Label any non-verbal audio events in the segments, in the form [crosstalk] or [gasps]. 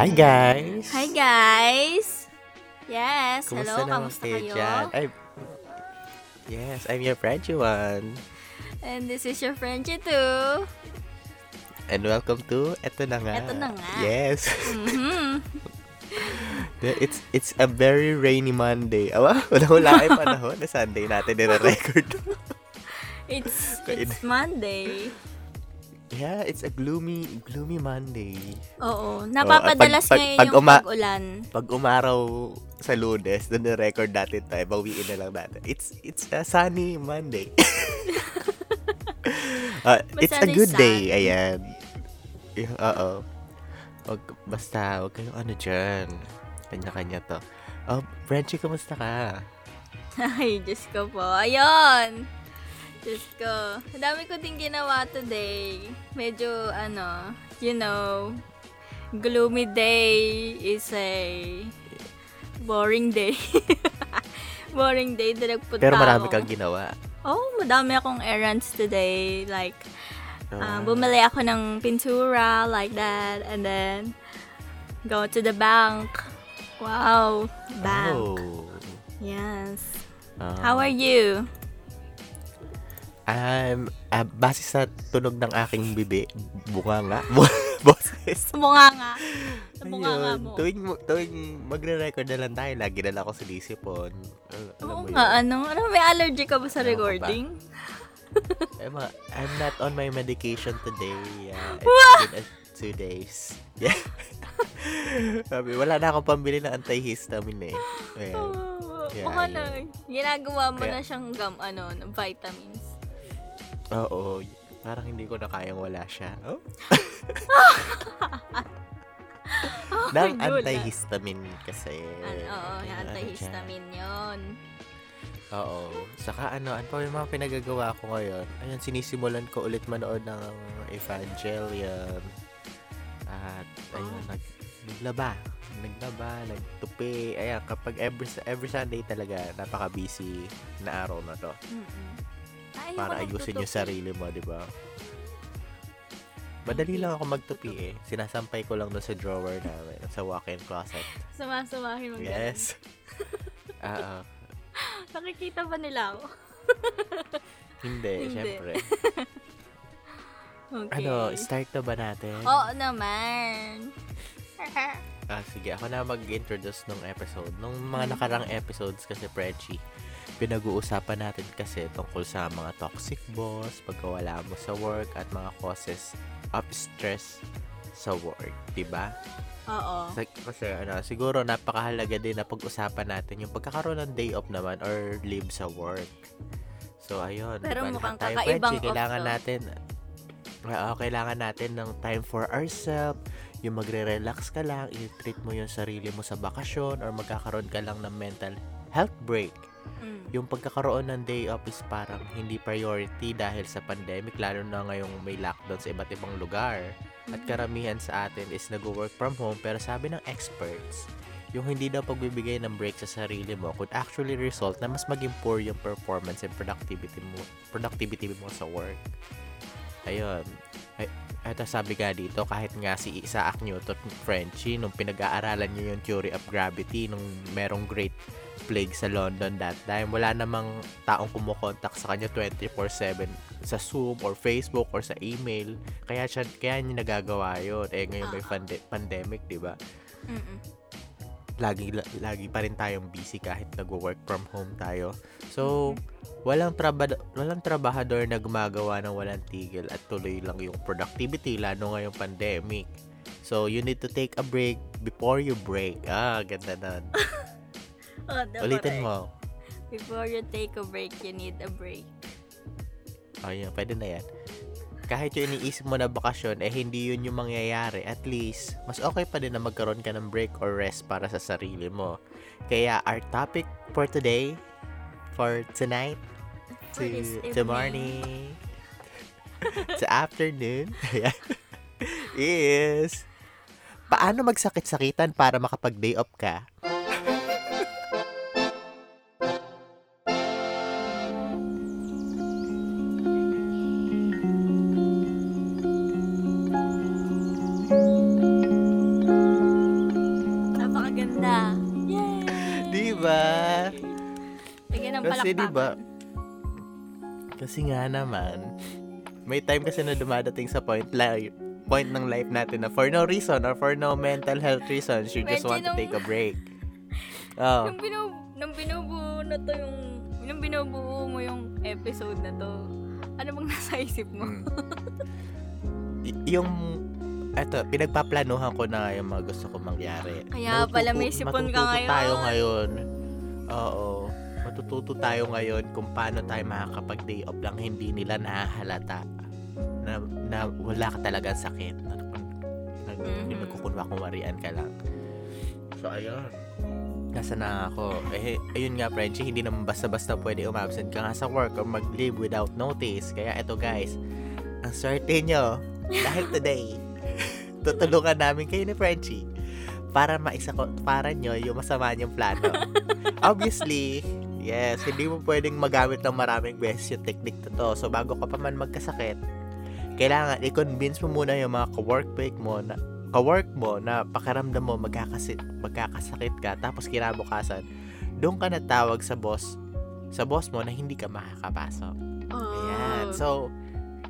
Hi guys! Hi guys! Yes, Kumusta hello, kamusta kayo dyan? Ay, yes, I'm your friend Juan. And this is your friend too. And welcome to Eto Na Nga. Eto Na Nga. Yes. Mhm. [laughs] it's it's a very rainy Monday. Awa, wala-wala ay panahon na Sunday natin nire-record. [laughs] It's it's Monday. Yeah, it's a gloomy gloomy Monday. Oo, napapadalas pag- pag- ngayon pag yung uma- pag-ulan. Pag umaraw sa lunes, doon na-record natin tayo. Bawiin na lang natin. It's it's a sunny Monday. [laughs] Uh, it's a good may day. sun. Ayan. Oo. Wag, basta, wag kayong ano dyan. Kanya-kanya to. Oh, Frenchie, kamusta ka? [laughs] Ay, Diyos ko po. Ayun! Diyos ko. Dami ko din ginawa today. Medyo, ano, you know, gloomy day is a boring day. [laughs] boring day na nagpunta Pero marami ako. kang ginawa. Oh, madami akong errands today. Like, Ah. uh, bumili ako ng pintura, like that. And then, go to the bank. Wow, bank. Oh. Yes. Ah. How are you? Um, ah, base sa tunog ng aking bibi, bunga nga. [laughs] Boses. Bunga nga. Bunga nga Ayun, mo. tuwing, tuwing magre-record na lang tayo, lagi na lang ako. Al- alam Oo mo nga, ano? Ano, may allergy ka ba sa Ano ka ba? recording? Eh, mga, I'm not on my medication today. Yeah, it's [laughs] been a two days. [laughs] Yeah. Sabi, wala na akong pambili ng antihistamine eh. [gasps] Ayan. Yeah, baka yun. na, ginagawa mo Kaya- na siyang gum, ano, vitamins. Oo. Parang hindi ko na kayang wala siya. Oh? [laughs] ng Gulat. antihistamine kasi. An- oo, yung Ano antihistamine yun. Oo. Saka ano, ano pa yung mga pinagagawa ko ngayon? Ayun, sinisimulan ko ulit manood ng Evangelion. At, ayun, nag, naglaba. Naglaba, nagtupi. Ayan, kapag every, every Sunday talaga, napaka-busy na araw na to. Mm-mm. Ay, para ayusin yung sarili mo, di ba? Madali lang ako magtupi eh. Sinasampay ko lang doon sa drawer namin, sa walk-in closet. Sumasamahin mo. Yes. [laughs] Oo. Nakikita ba nila ako? [laughs] Hindi, Hindi. syempre. [laughs] Okay. Ano, start na ba natin? Oo naman. Ah, sige, ako na mag-introduce ng episode. Nung mga nakarang episodes kasi, Frenchie, pinag-uusapan natin kasi tungkol sa mga toxic boss, pagkawala mo sa work, at mga causes of stress sa work, di ba? Oo. Sa- Kasi ano, siguro napakahalaga din na pag-usapan natin yung pagkakaroon ng day off naman or leave sa work. So, ayun. Pero diba, mukhang tayo, kakaibang Frenchie, kailangan off natin, Oo, kailangan natin ng time for ourselves, yung magre-relax ka lang, i-treat mo yung sarili mo sa bakasyon or magkakaroon ka lang ng mental health break. Mm. Yung pagkakaroon ng day off is parang hindi priority dahil sa pandemic, lalo na ngayong may lockdown sa iba't ibang lugar. At karamihan sa atin is nag-work from home pero sabi ng experts, yung hindi daw pagbibigay ng break sa sarili mo could actually result na mas maging poor yung performance and productivity mo, productivity mo sa work. Ayun. Ay, eto sabi nga dito, kahit nga si Isaac Newton, Frenchie, nung pinag-aaralan niya yung theory of gravity, nung merong great plague sa London that time, wala namang taong kumukontak sa kanya 24-7 sa Zoom or Facebook or sa email. Kaya siya, kaya niya nagagawa yun. Eh, ngayon may pande- pandemic, di ba? Lagi, lagi pa rin tayong busy kahit nag-work from home tayo. So, walang, traba- walang trabahador na gumagawa ng walang tigil at tuloy lang yung productivity, lalo ngayong pandemic. So, you need to take a break before you break. Ah, ganda nun. [laughs] [laughs] Oh, the Ulitin correct. mo. Before you take a break, you need a break. Ayun, pwede na yan. Kahit yung iniisip mo na bakasyon, eh hindi yun yung mangyayari. At least, mas okay pa din na magkaroon ka ng break or rest para sa sarili mo. Kaya our topic for today, for tonight, to, evening. morning, [laughs] to afternoon, [laughs] is, paano magsakit-sakitan para makapag-day off ka? Kasi di ba, kasi nga naman, may time kasi na dumadating sa point life, point ng life natin na for no reason or for no mental health reasons, you just Medyo want to nung- take a break. [laughs] Oh, Nung, binu- nung binubuo na to yung, nung binubuo mo yung episode na to, ano bang [laughs] nasa isip mo? mm. Y- yung, eto, pinagpaplanuhan ko na yung mga gusto kong mangyari. Kaya pala may sipon ka matututo ngayon. tayo ngayon. Oo. Matututo tayo ngayon kung paano tayo makakapag-day off lang hindi nila nahahalata na, na wala ka talagang sakit. Na, na, Mhm. Yung nagkukunwa-kunwarian ka lang. So, ayun. Nasa na ako. Eh, ayun nga, Frenchie, hindi naman basta-basta pwede umabsent ka nga sa work or mag-leave without notice. Kaya eto guys, ang swerte nyo, dahil today, [laughs] tutulungan namin kayo ni Frenchie para maisa ko, para nyo yung masama niyong plano. [laughs] Obviously, yes, hindi mo pwedeng magamit ng maraming beses yung technique na to. So, bago ka pa man magkasakit, kailangan i-convince mo muna yung mga ka-workmate mo na ka-work mo na pakiramdam mo magkakasit, magkakasakit ka tapos kinabukasan doon ka natawag sa boss sa boss mo na hindi ka makakapasok. Oh. Ayan. So,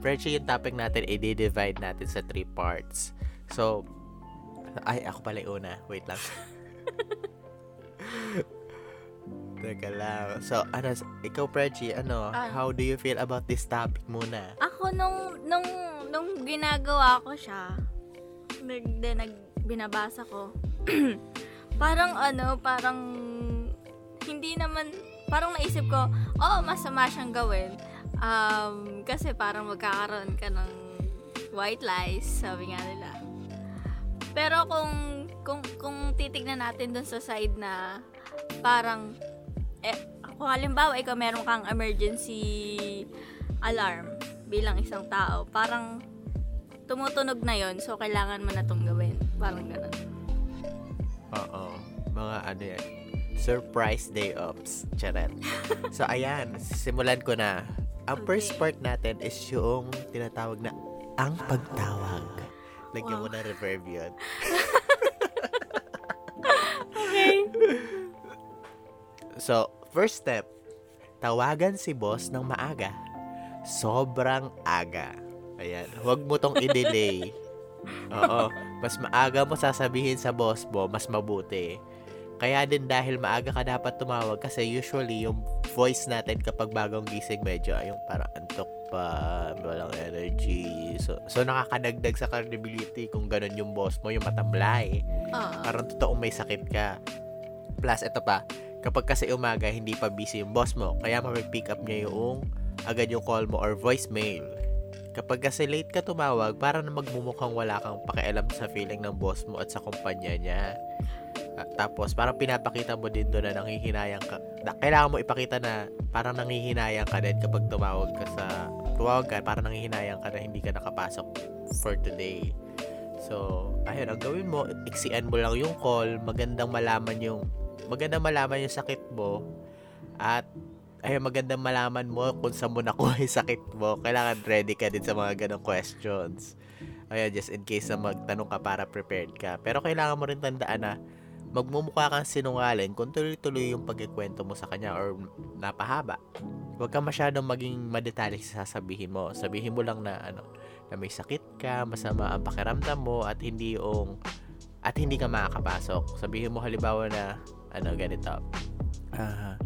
Frenchie, yung topic natin, i-divide natin sa three parts. So, ay, ako pala yung una. Wait lang. [laughs] Teka lang. So, ano, ikaw, Frenchie, ano, Ah. how do you feel about this topic muna? Ako nung nung nung ginagawa ko siya, nag, de, nag binabasa ko. [clears throat] parang ano, parang hindi naman parang naisip ko, oh, masama siyang gawin. Um, kasi parang magkakaroon ka ng white lies, sabi nga nila. Pero kung kung kung titignan natin dun sa side na parang eh, kung halimbawa ikaw meron kang emergency alarm bilang isang tao, parang tumutunog na yon so kailangan mo na itong gawin. Parang ganun. Oo. Mga ano yan. Surprise day offs. Charet. [laughs] so, ayan. Simulan ko na. Ang first Okay. part natin is yung tinatawag na ang pagtawag. Lagyan mo Wow. na reverb yun. [laughs] Okay. [laughs] So, first step. Tawagan si boss ng maaga. Sobrang aga. Ayan. Huwag mo tong i-delay. [laughs] Oo. Mas maaga mo sasabihin sa boss mo, mas mabuti. Kaya din dahil maaga ka dapat tumawag kasi usually yung voice natin kapag bagong gising medyo yung parang antok pa, walang energy. So, so nakakadagdag sa credibility kung ganun yung boss mo, yung matamlay. Oo. Parang totoong may sakit ka. Plus, ito pa, kapag kasi umaga, hindi pa busy yung boss mo, kaya ma-pick up niya yung agad yung call mo or voicemail. Kapag kasi late ka tumawag, parang na magmumukhang wala kang pakialam sa feeling ng boss mo at sa kumpanya niya. At tapos, parang pinapakita mo din doon na nanghihinayang ka. Na, kailangan mo ipakita na parang nanghihinayang ka din kapag tumawag ka sa tumawag ka, parang nanghihinayang ka na hindi ka nakapasok for today. So, ayun, ang gawin mo, iksian mo lang yung call, magandang malaman yung magandang malaman yung sakit mo at ayun, magandang malaman mo kung saan mo nakuha yung sakit mo. Kailangan ready ka din sa mga ganong questions. Ayun, just in case na magtanong ka para prepared ka. Pero kailangan mo rin tandaan na magmumukha kang sinungaling kung tuloy-tuloy yung pagkikwento mo sa kanya or napahaba. Huwag ka masyadong maging madetalye sa sasabihin mo. Sabihin mo lang na ano, na may sakit ka, masama ang pakiramdam mo at hindi yung at hindi ka makakapasok. Sabihin mo halimbawa na ano ganito. Ah,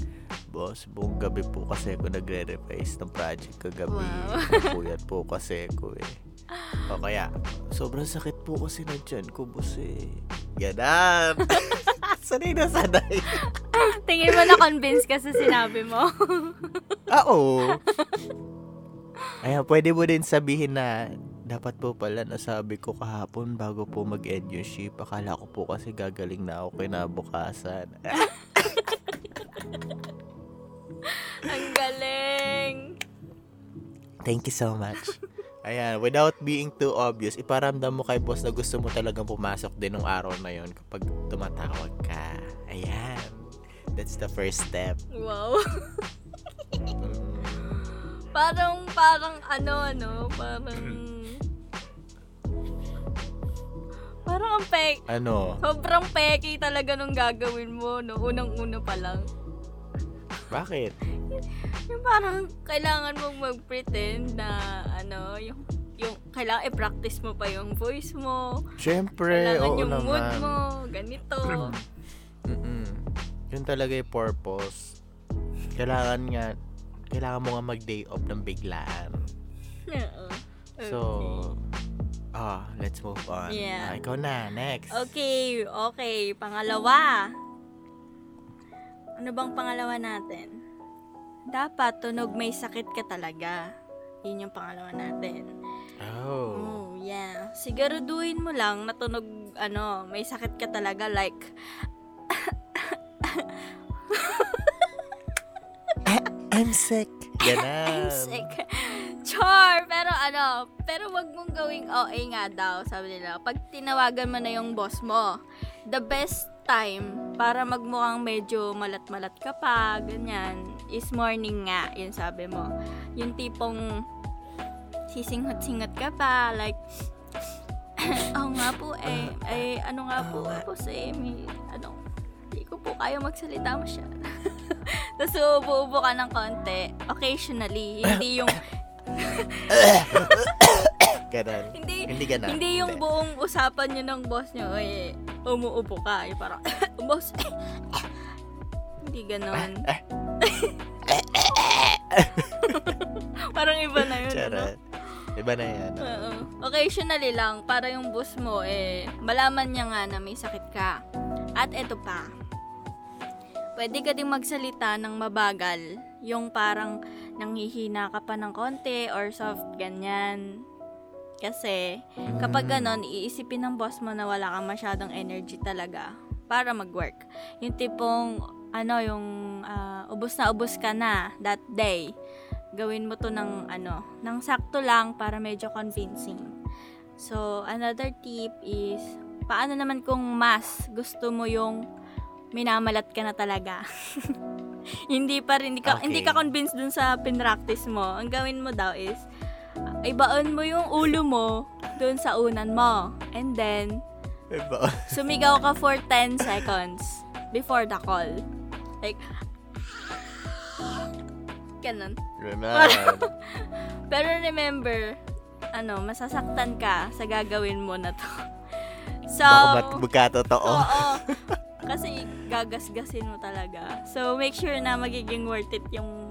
boss, buong gabi po kasi ako nagre-revise ng project kagabi. Wow. Napuyat po kasi ako eh. O kaya, sobrang sakit po kasi ng tiyan ko, boss eh. Ganan! [laughs] sanay na sanay. [laughs] Tingin mo na-convince ka sa sinabi mo. Ah, Oo. Ayan, pwede mo din sabihin na dapat po pala nasabi ko kahapon bago po mag-end yung shift. Akala ko po kasi gagaling na ako kinabukasan. [laughs] Ang galing. Thank you so much. Ayan, without being too obvious, iparamdam mo kay boss na gusto mo talagang pumasok din ng araw na yon kapag tumatawag ka. Ayan. That's the first step. Wow. Mm. [laughs] Parang, parang ano, ano, parang... [clears throat] Parang ang pek. Ano? Sobrang peki talaga nung gagawin mo, no? Unang-una pa lang. Bakit? parang kailangan mong mag-pretend na ano, yung yung kailangan i-practice mo pa yung voice mo. Siyempre, Kailangan oo yung naman. mood mo, ganito. Mm-mm. Yun talaga yung purpose. Kailangan nga, kailangan mo nga mag-day off ng biglaan. Oo. So, ah, let's move on. Yeah. Ah, ikaw na, next. Okay, okay. Pangalawa. Ano bang pangalawa natin? Dapat tunog may sakit ka talaga. Yun yung pangalawa natin. Oh. Oh, yeah. Siguraduhin mo lang na tunog, ano, may sakit ka talaga. Like, [laughs] [laughs] I'm sick. Ganun. [laughs] I'm sick. Char! Pero ano, pero wag mong gawing OA nga daw, sabi nila. Pag tinawagan mo na yung boss mo, the best time para magmukhang medyo malat-malat ka pa, ganyan, is morning nga, yun sabi mo. Yung tipong sisinghot-singhot ka pa, like, [coughs] Oo nga po eh, eh, ano nga po, boss eh, may, ano, hindi ko po kaya magsalita masyado. [laughs] [laughs] Tapos uubo-ubo ka ng konti, occasionally, hindi yung, [coughs] Ganun. hindi, Hindi na. hindi yung buong usapan nyo ng boss nyo, eh, umuubo ka, eh, parang, [coughs] boss, [coughs] hindi ganon. parang iba na yun, ano? Charot. Iba na yan. Oo. Occasionally lang, para yung boss mo, eh, malaman niya nga na may sakit ka. At eto pa, pwede ka ding magsalita ng mabagal. Yung parang nanghihina ka pa ng konti or soft, ganyan. Kasi, kapag Mm. ganon, iisipin ng boss mo na wala kang masyadong energy talaga para mag-work. Yung tipong, ano, yung ah, ubos na ubos ka na that day gawin mo to ng ano, ng sakto lang para medyo convincing. So, another tip is, paano naman kung mas gusto mo yung minamalat ka na talaga? [laughs] hindi pa rin, hindi ka, Okay. hindi ka convinced dun sa pinractice mo. Ang gawin mo daw is, ibaon mo yung ulo mo dun sa unan mo. And then, Iba. sumigaw ka for 10 seconds before the call. Like, ganun. Ganun. [laughs] Pero remember, ano, masasaktan ka sa gagawin mo na to. [laughs] So, Baka mat- magkatotoo. oo. Kasi gagasgasin mo talaga. So, make sure na magiging worth it yung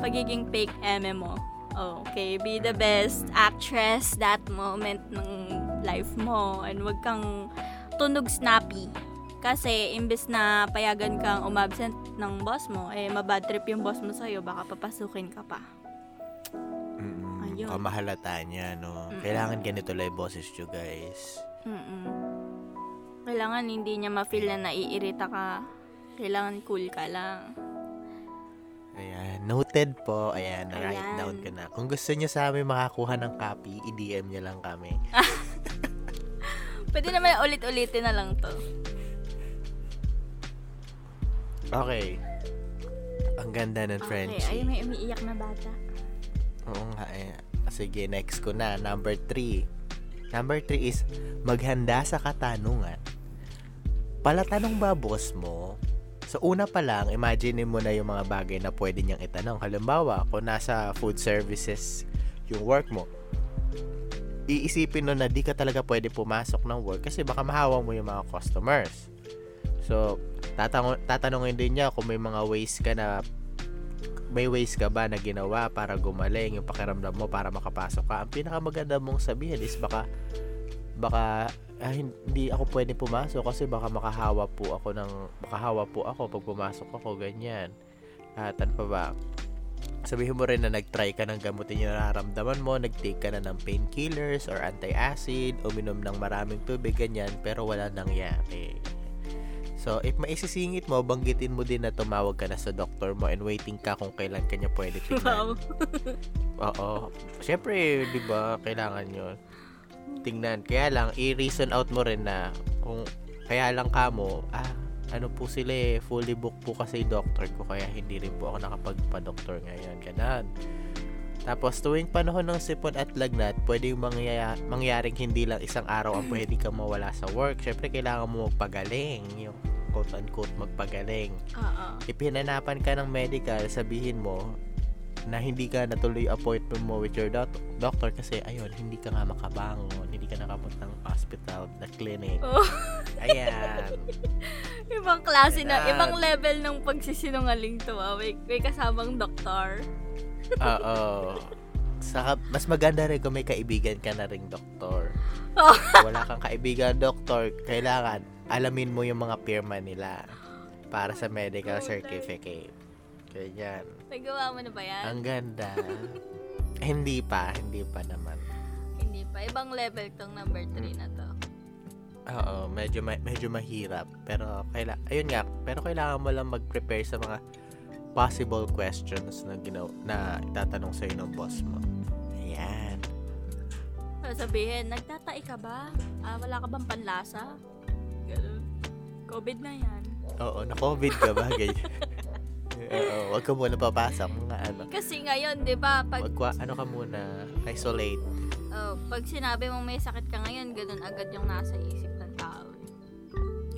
pagiging fake eme mo. Okay, be the best actress that moment ng life mo and wag kang tunog snappy. Kasi imbes na payagan kang umabsent ng boss mo, eh mabad trip yung boss mo sa'yo, baka papasukin ka pa. Mm-mm. Ayun. Kamahalata niya, no? Mm-mm. Kailangan ganito lang yung boses nyo, guys. Mm-mm. Kailangan hindi niya ma-feel na naiirita ka. Kailangan cool ka lang. Ayan, noted po. Ayan, na-write down ko na. Kung gusto nyo sa amin makakuha ng copy, i-DM nyo lang kami. [laughs] Pwede naman ulit-ulitin na lang to. Okay. Ang ganda ng Okay, ay may umiiyak na bata. Oo nga eh. Sige, next ko na. Number 3. Number 3 is, maghanda sa katanungan. Palatanong ba boss mo? So, una pa lang, imagine mo na yung mga bagay na pwede niyang itanong. Halimbawa, kung nasa food services yung work mo, iisipin no na di ka talaga pwede pumasok ng work kasi baka mahawa mo yung mga customers. So, tatanong, tatanungin din niya kung may mga ways ka na may ways ka ba na ginawa para gumaling yung pakiramdam mo para makapasok ka. Ang pinakamaganda mong sabihin is baka baka ah, hindi ako pwede pumasok kasi baka makahawa po ako ng makahawa po ako pag pumasok ako ganyan. At ano pa ba? Sabihin mo rin na nag-try ka ng gamutin yung nararamdaman mo, nag-take ka na ng painkillers or anti-acid, uminom ng maraming tubig, ganyan, pero wala nangyari. So, if maisisingit mo, banggitin mo din na tumawag ka na sa doktor mo and waiting ka kung kailan kanya pwede [laughs] Wow. tingnan. Oo. Siyempre, di ba, kailangan yun. Tingnan. Kaya lang, i-reason out mo rin na kung kaya lang ka mo, ah, ano po sila eh, fully booked po kasi doctor ko kaya hindi rin po ako nakapagpa-doktor ngayon. Ganon. Tapos tuwing panahon ng sipon at lagnat, pwede yung mangyaya, mangyaring hindi lang isang araw ang pwede kang mawala sa work. Siyempre, kailangan mo magpagaling. Yung quote-unquote magpagaling. Oo. Ipinanapan ka ng medical, sabihin mo, na hindi ka natuloy appointment mo with your doc- doctor kasi ayun, hindi ka nga makabangon, hindi ka nakapunta ng hospital, na clinic. Oh. Ayan. [laughs] Ibang klase na, Ayan. ibang level ng pagsisinungaling to ah. May, may kasamang doktor. Oo. Saka, mas maganda rin kung may kaibigan ka na ring doktor. Oh. Wala kang kaibigan doktor, kailangan alamin mo yung mga pirma nila para sa medical Oh, certificate. Ganyan. Nagawa mo na ba yan? Ang ganda. [laughs] hindi pa, hindi pa naman. Hindi pa. Ibang level tong number 3 na to. Oo, medyo ma- medyo mahirap. Pero kaila ayun nga, pero kailangan mo lang mag-prepare sa mga possible questions na ginaw na itatanong sa ng boss mo. Ayan. Sasabihin, nagtatai ka ba? Ah, wala ka bang panlasa? Ganun. COVID na yan. Oo, na-COVID ka ba? [laughs] Ganyan. [laughs] Oo, wag ka muna papasok. Mga ano. Kasi ngayon, di ba, pag, Magkwa, ano ka muna, isolate. oh, pag sinabi mong may sakit ka ngayon, ganun agad yung nasa isip ng tao.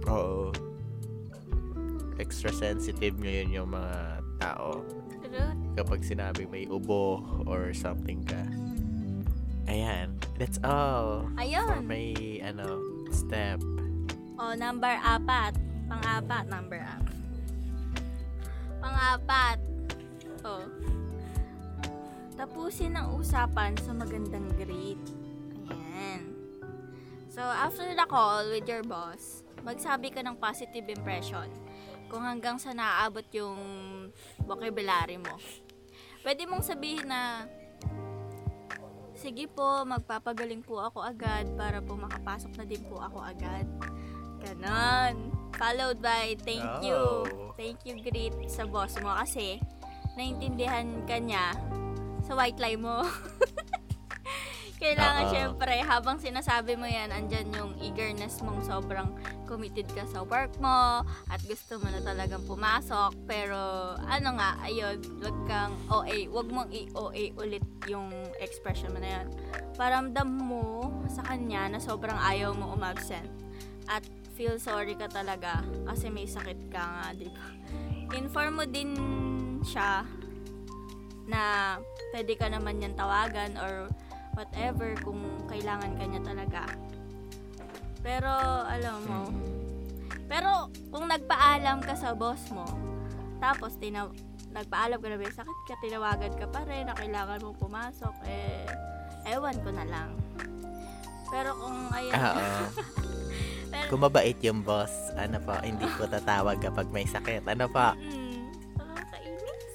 Oo. Extra sensitive ngayon yung mga tao Pero, kapag sinabi may ubo or something ka. Ayan. That's all. For ayun. may, ano, step. Oh, number apat. Pang-apat, number apat. Pang-apat. Oh. Tapusin ang usapan sa magandang grade. Ayan. So, after the call with your boss, magsabi ka ng positive impression kung hanggang sa naaabot yung vocabulary mo. Pwede mong sabihin na, sige po, magpapagaling po ako agad para po makapasok na din po ako agad. Ganon. Followed by thank you. Oh. Thank you greet sa boss mo kasi naintindihan ka niya sa white lie mo. [laughs] Kailangan Oo. syempre habang sinasabi mo yan, andyan yung eagerness mong sobrang committed ka sa work mo at gusto mo na talagang pumasok. Pero ano nga, ayun, wag kang OA, wag mong i-OA ulit yung expression mo na yan. Paramdam mo sa kanya na sobrang ayaw mo umabsent at feel sorry ka talaga kasi may sakit ka nga, di ba? Inform mo din siya na pwede ka naman yan tawagan or whatever kung kailangan ka niya talaga. Pero, alam mo, pero kung nagpaalam ka sa boss mo, tapos tina nagpaalam ka na may sakit ka, tinawagan ka pa rin na kailangan mong pumasok, eh, ewan ko na lang. Pero kung, ayun, Oo. [laughs] pero, Kung mabait yung boss, ano pa, hindi ko tatawag kapag may sakit. Ano pa? Mm, nakakainis.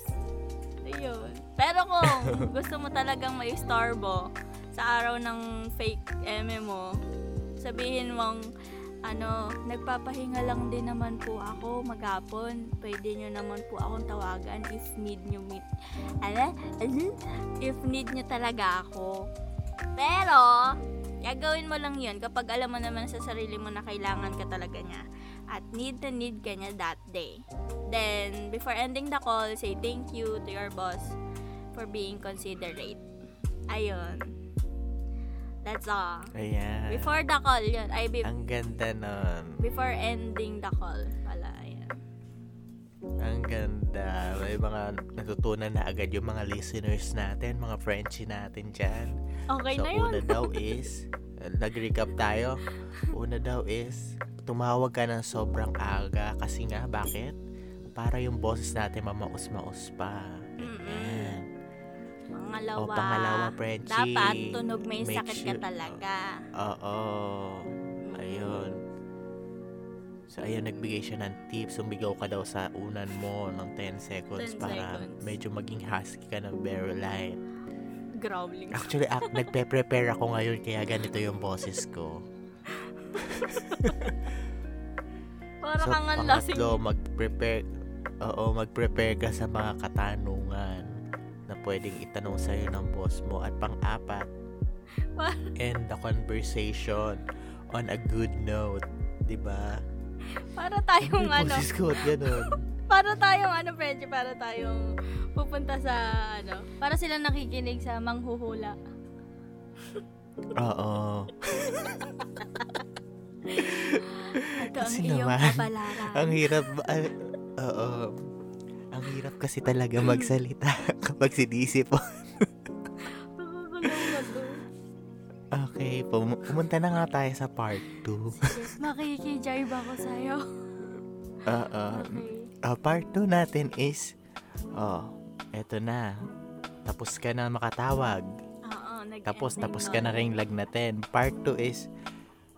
Ayun. Pero kung [laughs] gusto mo talagang may starbo sa araw ng fake eme mo, sabihin mong, ano, nagpapahinga lang din naman po ako maghapon. Pwede nyo naman po akong tawagan if need nyo meet. Ano? Ano? If need nyo talaga ako. Pero, gagawin mo lang yun kapag alam mo naman sa sarili mo na kailangan ka talaga niya. At need na need ka niya that day. Then, before ending the call, say thank you to your boss for being considerate. Ayun. That's all. Ayan. Before the call, yun. Ay, be- Ang ganda nun. before ending the call. Ang ganda. May mga natutunan na agad yung mga listeners natin, mga Frenchie natin dyan. Okay so, na yun. una daw is, nag-recap tayo. Una daw is, tumawag ka ng sobrang aga. Kasi nga, bakit? Para yung boses natin mamaus-maus pa. Ganyan. Pangalawa. O, pangalawa, Frenchie. Dapat tunog may sakit sure- ka talaga. Oo. Ayun. So, ayun, nagbigay siya ng tips. Sumigaw ka daw sa unan mo ng 10 seconds 10 para seconds. medyo maging husky ka ng very light. Growling. Actually, ak- nagpe-prepare ako ngayon kaya ganito yung boses ko. [laughs] Para so, kang ang lasing. pangatlo, mag-prepare, oo, mag-prepare ka sa mga katanungan na pwedeng itanong sa'yo ng boss mo. At pang-apat, [laughs] end the conversation on a good note. 'Di ba? Para tayong May ano. ko, ganun. [laughs] Para tayong ano, Frenchie. Para tayong pupunta sa ano. Para sila nakikinig sa manghuhula. Oo. Ito ang Kasi iyong naman, kabalaran. Ang hirap, ah, oo. Ang hirap kasi talaga magsalita kapag sinisip mo. Okay, pum- pumunta na nga tayo sa part 2. Makikijive ako sa'yo. Oo. Okay. Ah, part 2 natin is, oh, eto na. Tapos ka na makatawag. Oo, nag Tapos, tapos ka na rin lagnatin. Part 2 is,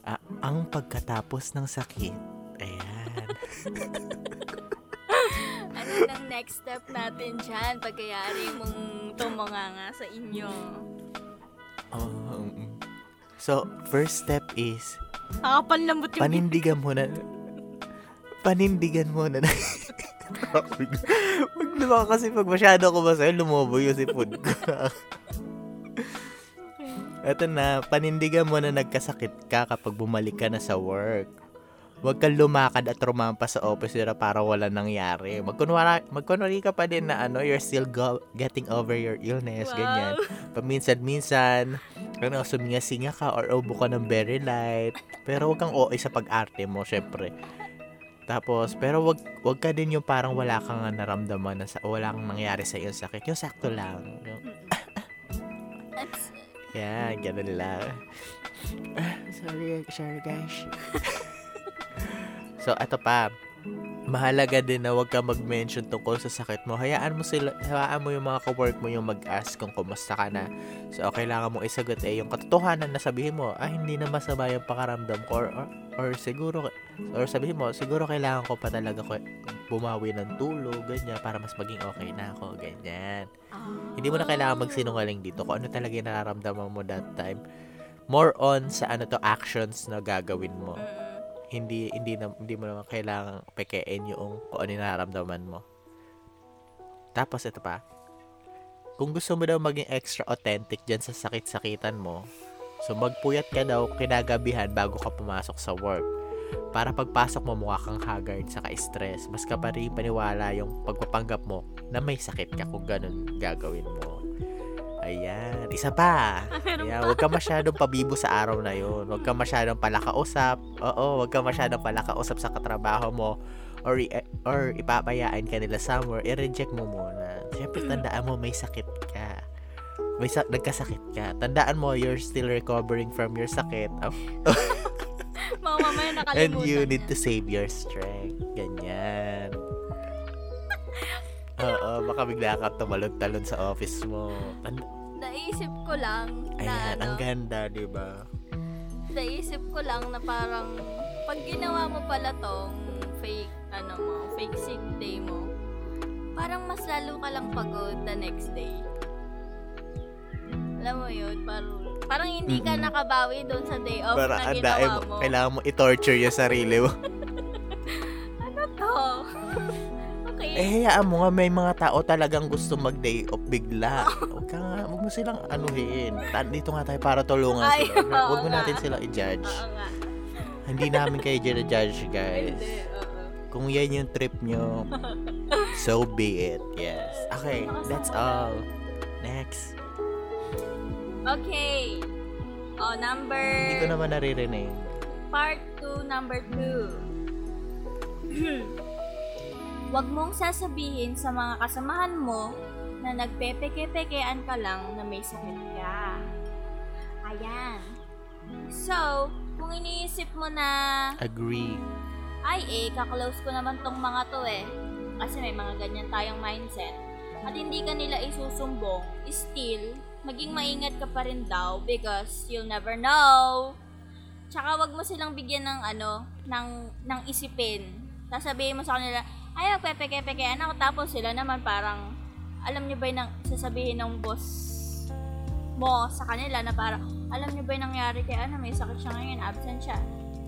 ah, ang pagkatapos ng sakit. Ayan. [laughs] Ano nang next step natin dyan? Pagkayari mong tumunganga sa inyo. So, first step is, Nakapanlambot yung panindigan mo na, panindigan mo na, [laughs] Wag naman kasi pag masyado ko ba sa'yo, lumobo yung sipod ko. Eto na, panindigan mo na nagkasakit ka kapag bumalik ka na sa work. Huwag kang lumakad at rumampas sa office nila para wala nangyari. Magkunwari, magkunwari ka pa din na ano, you're still go- getting over your illness, Wow. ganyan. Paminsan-minsan, ano, suminga-singa ka or ubo ka ng very light. Pero huwag kang OA sa pag-arte mo, syempre. Tapos, pero wag wag ka din yung parang wala kang naramdaman na sa, wala kang nangyari sa iyong sakit. Yung sakto lang. Yung, yeah, ganun lang. Sorry, sorry guys. [laughs] so, ato pa. Mahalaga din na wag ka mag-mention tungkol sa sakit mo. Hayaan mo sila, hayaan mo yung mga ka-work mo yung mag-ask kung kumusta ka na. So, kailangan mong isagot eh yung katotohanan na sabihin mo, ah, hindi na masama yung pakaramdam ko or, or, or siguro, or sabihin mo, siguro kailangan ko pa talaga ko bumawi ng tulog, ganyan, para mas maging okay na ako, ganyan. Hindi mo na kailangan magsinungaling dito kung ano talaga yung nararamdaman mo that time. More on sa ano to actions na gagawin mo. Hindi hindi na hindi mo naman kailangan pekein yung kung ano nararamdaman mo. Tapos ito pa. Kung gusto mo daw maging extra authentic dyan sa sakit-sakitan mo, so magpuyat ka daw kinagabihan bago ka pumasok sa work. Para pagpasok mo mukha kang haggard sa stress mas ka pa rin paniwala yung pagpapanggap mo na may sakit ka kung ganun gagawin mo. Ayan. Isa pa. Ayan, huwag ka masyadong pabibo sa araw na yun. Huwag ka masyadong palakausap. Oo, huwag ka masyadong palakausap sa katrabaho mo or, or ipapayaan ka nila somewhere, i-reject mo muna. Siyempre, tandaan mo may sakit ka. May sa- nagkasakit ka. Tandaan mo, you're still recovering from your sakit. [laughs] Oh, Mga mamaya nakalimutan And you need to save your strength. Ganyan. Oo, baka bigla ka tumalon-talon sa office mo. Tand- Naisip ko lang na Ayan, ano, ang ganda, di ba? naisip ko lang na parang pag ginawa mo pala tong fake, ano mo, fake sick day mo, parang mas lalo ka lang pagod the next day. Alam mo yun, parang, parang hindi ka nakabawi doon sa day off Para na ginawa daim, mo. kailangan mo i-torture yung sarili mo. [laughs] Ano to? [laughs] okay. Eh, hayaan mo nga, may mga tao talagang gusto mag-day off bigla. [laughs] Huwag ka nga, huwag mo silang anuhin. Dito nga tayo para tulungan Ay, sila. [laughs] oo Huwag mo natin sila i-judge. Oo nga. Hindi namin kayo judge, guys. Hindi, oo. Kung yan yung trip nyo, [laughs] so be it. Yes. Okay, that's all. Next. Okay. Oh, number... Hindi ko naman naririnig. Part 2, number 2. [clears throat] Huwag mong sasabihin sa mga kasamahan mo na nagpepeke-pekean ka lang na may sakit ka. Ayan. So, kung iniisip mo na, Agree. ay eh, kaklose ko naman tong mga to eh. Kasi may mga ganyan tayong mindset. At hindi ka nila isusumbong, still, maging maingat ka pa rin daw because you'll never know. Tsaka wag mo silang bigyan ng ano, ng, ng isipin. Tapos sabihin mo sa kanila, ay, magpepeke-pekean ako. Tapos sila naman parang, alam nyo ba yung sasabihin ng boss mo sa kanila na parang, alam nyo ba yung nangyari kay ano, may sakit siya ngayon, absent siya.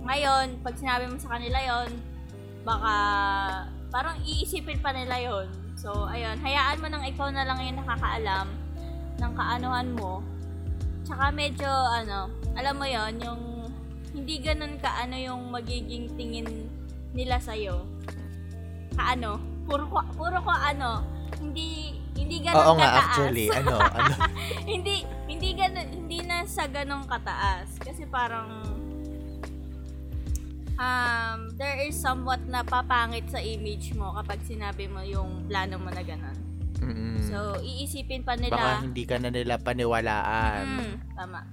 Ngayon, pag sinabi mo sa kanila yon baka parang iisipin pa nila yon So, ayun, hayaan mo nang ikaw na lang yung nakakaalam ng kaanuhan mo. Tsaka medyo, ano, alam mo yon yung hindi ganun kaano yung magiging tingin nila sa'yo. Kaano? Puro ko, puro ko ano, hindi, hindi ganun Oo nga, kataas. actually. Ano, [laughs] ano. hindi, hindi ganun, hindi na sa ganong kataas. Kasi parang, um, there is somewhat na papangit sa image mo kapag sinabi mo yung plano mo na gano'n. Mm-mm. So, iisipin pa Baka nila, hindi ka na nila paniwalaan. mm, tama.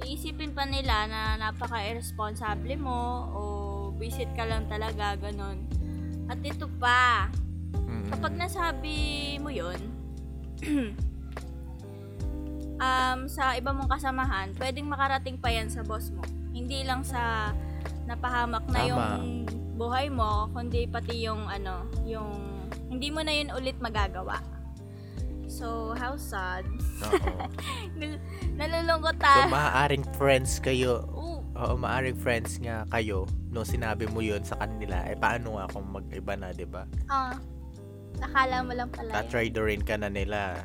Iisipin pa nila na napaka-irresponsible mo o visit ka lang talaga, gano'n. At ito pa, Mm-mm. kapag nasabi mo yun, [clears throat] um, sa iba mong kasamahan, pwedeng makarating pa yan sa boss mo. Hindi lang sa napahamak na Tama. yung buhay mo, kundi pati yung ano, yung hindi mo na yun ulit magagawa. So, how sad. [laughs] Nalulungkot So, ta. maaaring friends kayo. Oo. Oo, maaaring friends nga kayo no sinabi mo yun sa kanila. Eh, paano nga kung mag-iba na, di ba? Ah, nakala mo lang pala. Tatry rin ka na nila.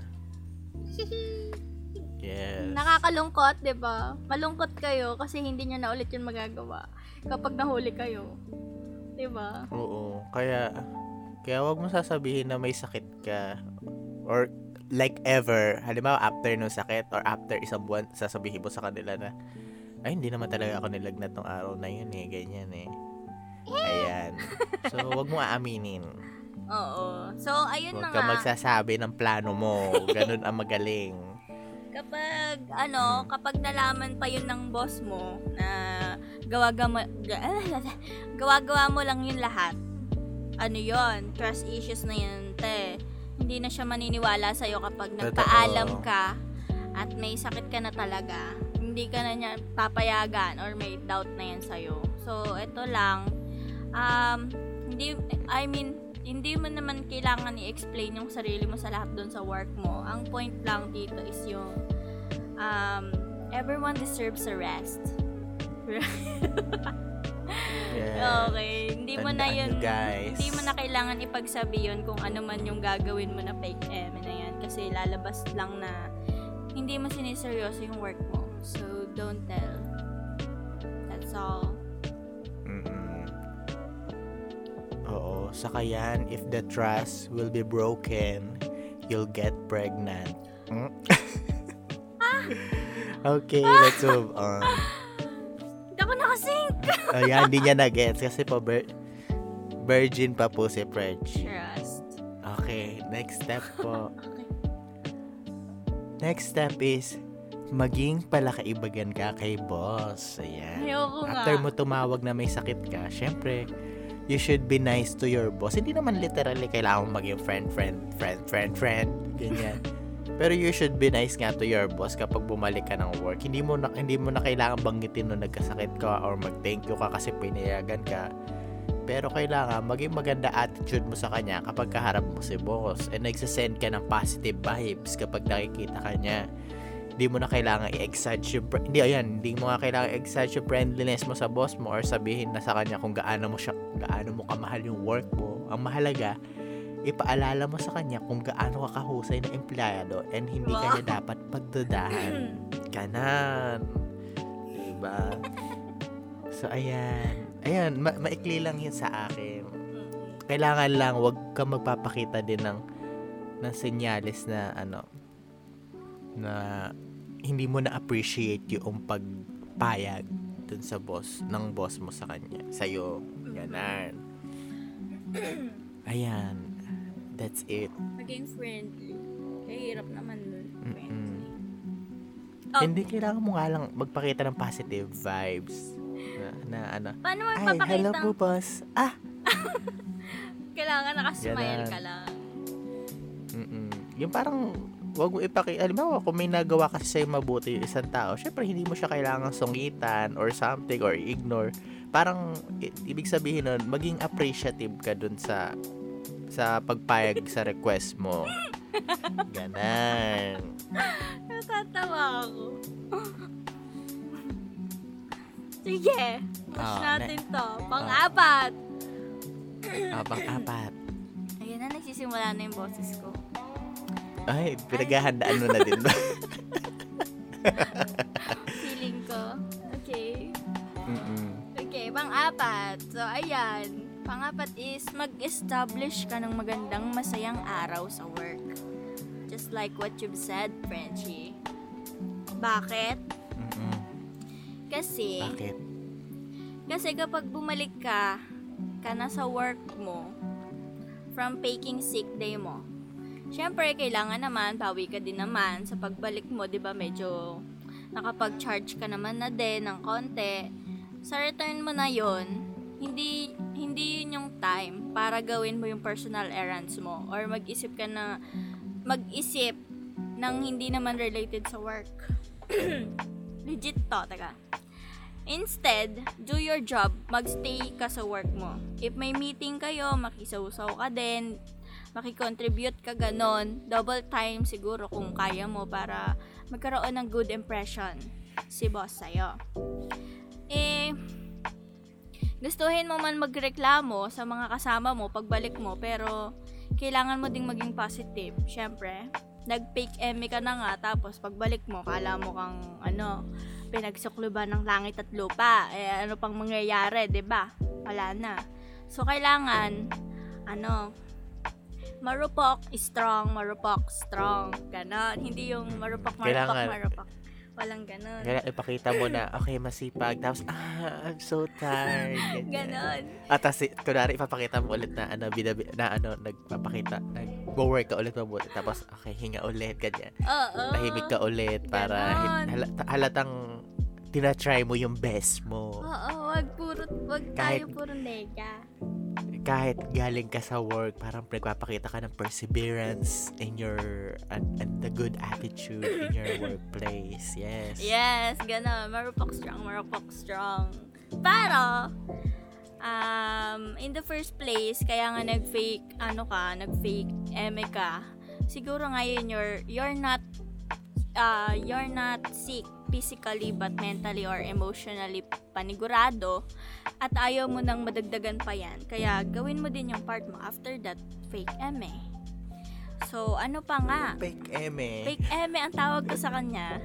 [laughs] Yes. Nakakalungkot, 'di ba? Malungkot kayo kasi hindi niyo na ulit 'yun magagawa kapag nahuli kayo. 'Di ba? Oo. Kaya, kaya wag mo sasabihin na may sakit ka. Or, like ever, halimbawa after nung sakit or after isang buwan, sasabihin mo sa kanila na, ay, hindi naman talaga ako nilagnat nung araw na yun eh, ganyan eh. Ayan. So, wag mo aaminin. Oo. So, ayun na Huwag ka nga. magsasabi ng plano mo. Ganun ang magaling. kapag ano, kapag nalaman pa 'yun ng boss mo na gawa-gawa [laughs] gawa-gawa mo lang 'yung lahat. Ano 'yon? Trust issues na 'yan, te. Hindi na siya maniniwala sa kapag nagpaalam ka at may sakit ka na talaga. Hindi ka na niya papayagan or may doubt na 'yan sa So, ito lang um hindi I mean hindi mo naman kailangan i-explain yung sarili mo sa lahat doon sa work mo. Ang point lang dito is yung um, everyone deserves a rest. Yeah. [laughs] Okay, hindi mo na yun, hindi mo na kailangan ipagsabi yun kung ano man yung gagawin mo na fake M na yan. Kasi lalabas lang na hindi mo siniseryoso yung work mo. So, don't tell. That's all. Mm-mm. Oo. Saka yan, if the trust will be broken, you'll get pregnant. Mm? [laughs] okay, let's move on. Hindi ako nakasync! Ayan, hindi niya na-gets kasi po vir- virgin pa po si French. Trust. Okay, next step po. [laughs] Next step is maging palakaibagan ka kay boss. Ayan. Ayoko nga. After mo tumawag na may sakit ka, syempre, you should be nice to your boss. Hindi naman literally kailangan maging friend, friend, friend, friend, friend, ganyan. [laughs] Pero you should be nice nga to your boss kapag bumalik ka ng work. Hindi mo na, hindi mo na kailangan banggitin na nagkasakit ka or mag-thank you ka kasi pinayagan ka. Pero kailangan maging maganda attitude mo sa kanya kapag kaharap mo si boss and nagsasend ka ng positive vibes kapag nakikita ka niya. Hindi mo na kailangan i-exage yung, hindi, ayan, hindi mo nga kailangan i-exage yung friendliness mo sa boss mo or sabihin na sa kanya kung gaano mo siya, gaano mo kamahal yung work mo. Ang mahalaga, ipaalala mo sa kanya kung gaano ka kahusay na empleyado and hindi Wow. kanya dapat pagdudahan. [clears throat] Ganan. Diba? So, ayan. Ayan, ma- maikli lang yun sa akin. Mm-mm. Kailangan lang, wag ka magpapakita din ng, ng senyales na, ano, na hindi mo na-appreciate yung pagpayag dun sa boss, ng boss mo sa kanya, sa'yo. Ganan. Ayan. That's it. Maging friendly. Kahirap naman nun. Mm-mm. Oh. Hindi kailangan mo nga lang magpakita ng positive vibes. Na, na ano. Paano mo Ay, hello po, boss. Ah, [laughs] Kailangan nakasmile ka lang. Mm-mm. Yung parang, wag mo ipakita, alimbawa, kung may nagawa kasi sa'yo mabuti yung isang tao, syempre hindi mo siya kailangan sungitan or something or ignore. Parang, i- ibig sabihin nun, maging appreciative ka dun sa sa pagpayag sa request mo. Ganan. Natatawa ako. Sige. Push Ah, natin to. Pang-apat. Abang apat. Ayan na, nagsisimula na yung boses ko. Ay, pinaghahandaan mo na din ba? [laughs] Feeling ko. Okay. Mm-mm. Okay, pang-apat. So, ayan. Pang-apat is mag-establish ka ng magandang masayang araw sa work. Just like what you've said, Frenchie. Bakit? Mm-mm. Kasi, Bakit? Kasi kapag bumalik ka, ka na sa work mo, from taking sick day mo, syempre, kailangan naman, bawi ka din naman sa pagbalik mo, di ba, medyo nakapag-charge ka naman na din ng konti. Sa return mo na yon hindi hindi yun yung time para gawin mo yung personal errands mo or mag-isip ka na mag-isip ng hindi naman related sa work. [clears throat] Legit to, taga. Instead, do your job, magstay ka sa work mo. If may meeting kayo, makisawsaw ka din, makikontribute ka ganon, double time siguro kung kaya mo para magkaroon ng good impression si boss sa'yo. Eh, gustuhin mo man magreklamo sa mga kasama mo pagbalik mo, pero kailangan mo ding maging positive. Siyempre, nag-fake eme ka na nga, tapos pagbalik mo, kala mo kang, ano, pinagsukluban ng langit at lupa. Eh, ano pang mangyayari, ba? Wala na. So, kailangan, ano, marupok, strong, marupok, strong. Ganon. Hindi yung marupok, marupok, Kailangan- marupok. Walang ganon. Kaya ipakita mo na, okay, masipag. Tapos, ah, I'm so tired. [laughs] Ganyan. Ganon. At tas, kunwari, ipapakita mo ulit na, ano, binabi, na, ano, nagpapakita, nag-work ka ulit mabuti. Tapos, okay, hinga ulit, ganyan. Oo. Tahimik ka ulit para halata, halatang tinatry mo yung best mo. Oo, wag puro, wag Kahit- tayo puro nega. Kahit galing ka sa work, parang nagpapakita ka ng perseverance in your, and, and the good attitude in your [laughs] workplace. Yes. Yes, ganon. Marupok strong, marupok strong. Pero, um, in the first place, kaya nga nag-fake, ano ka, nag-fake eme ka, siguro ngayon you're, you're not, uh, you're not sick physically but mentally or emotionally panigurado at ayaw mo nang madagdagan pa yan. Kaya gawin mo din yung part mo after that fake eme. So, ano pa nga? Fake eme. Fake eme ang tawag ko sa kanya.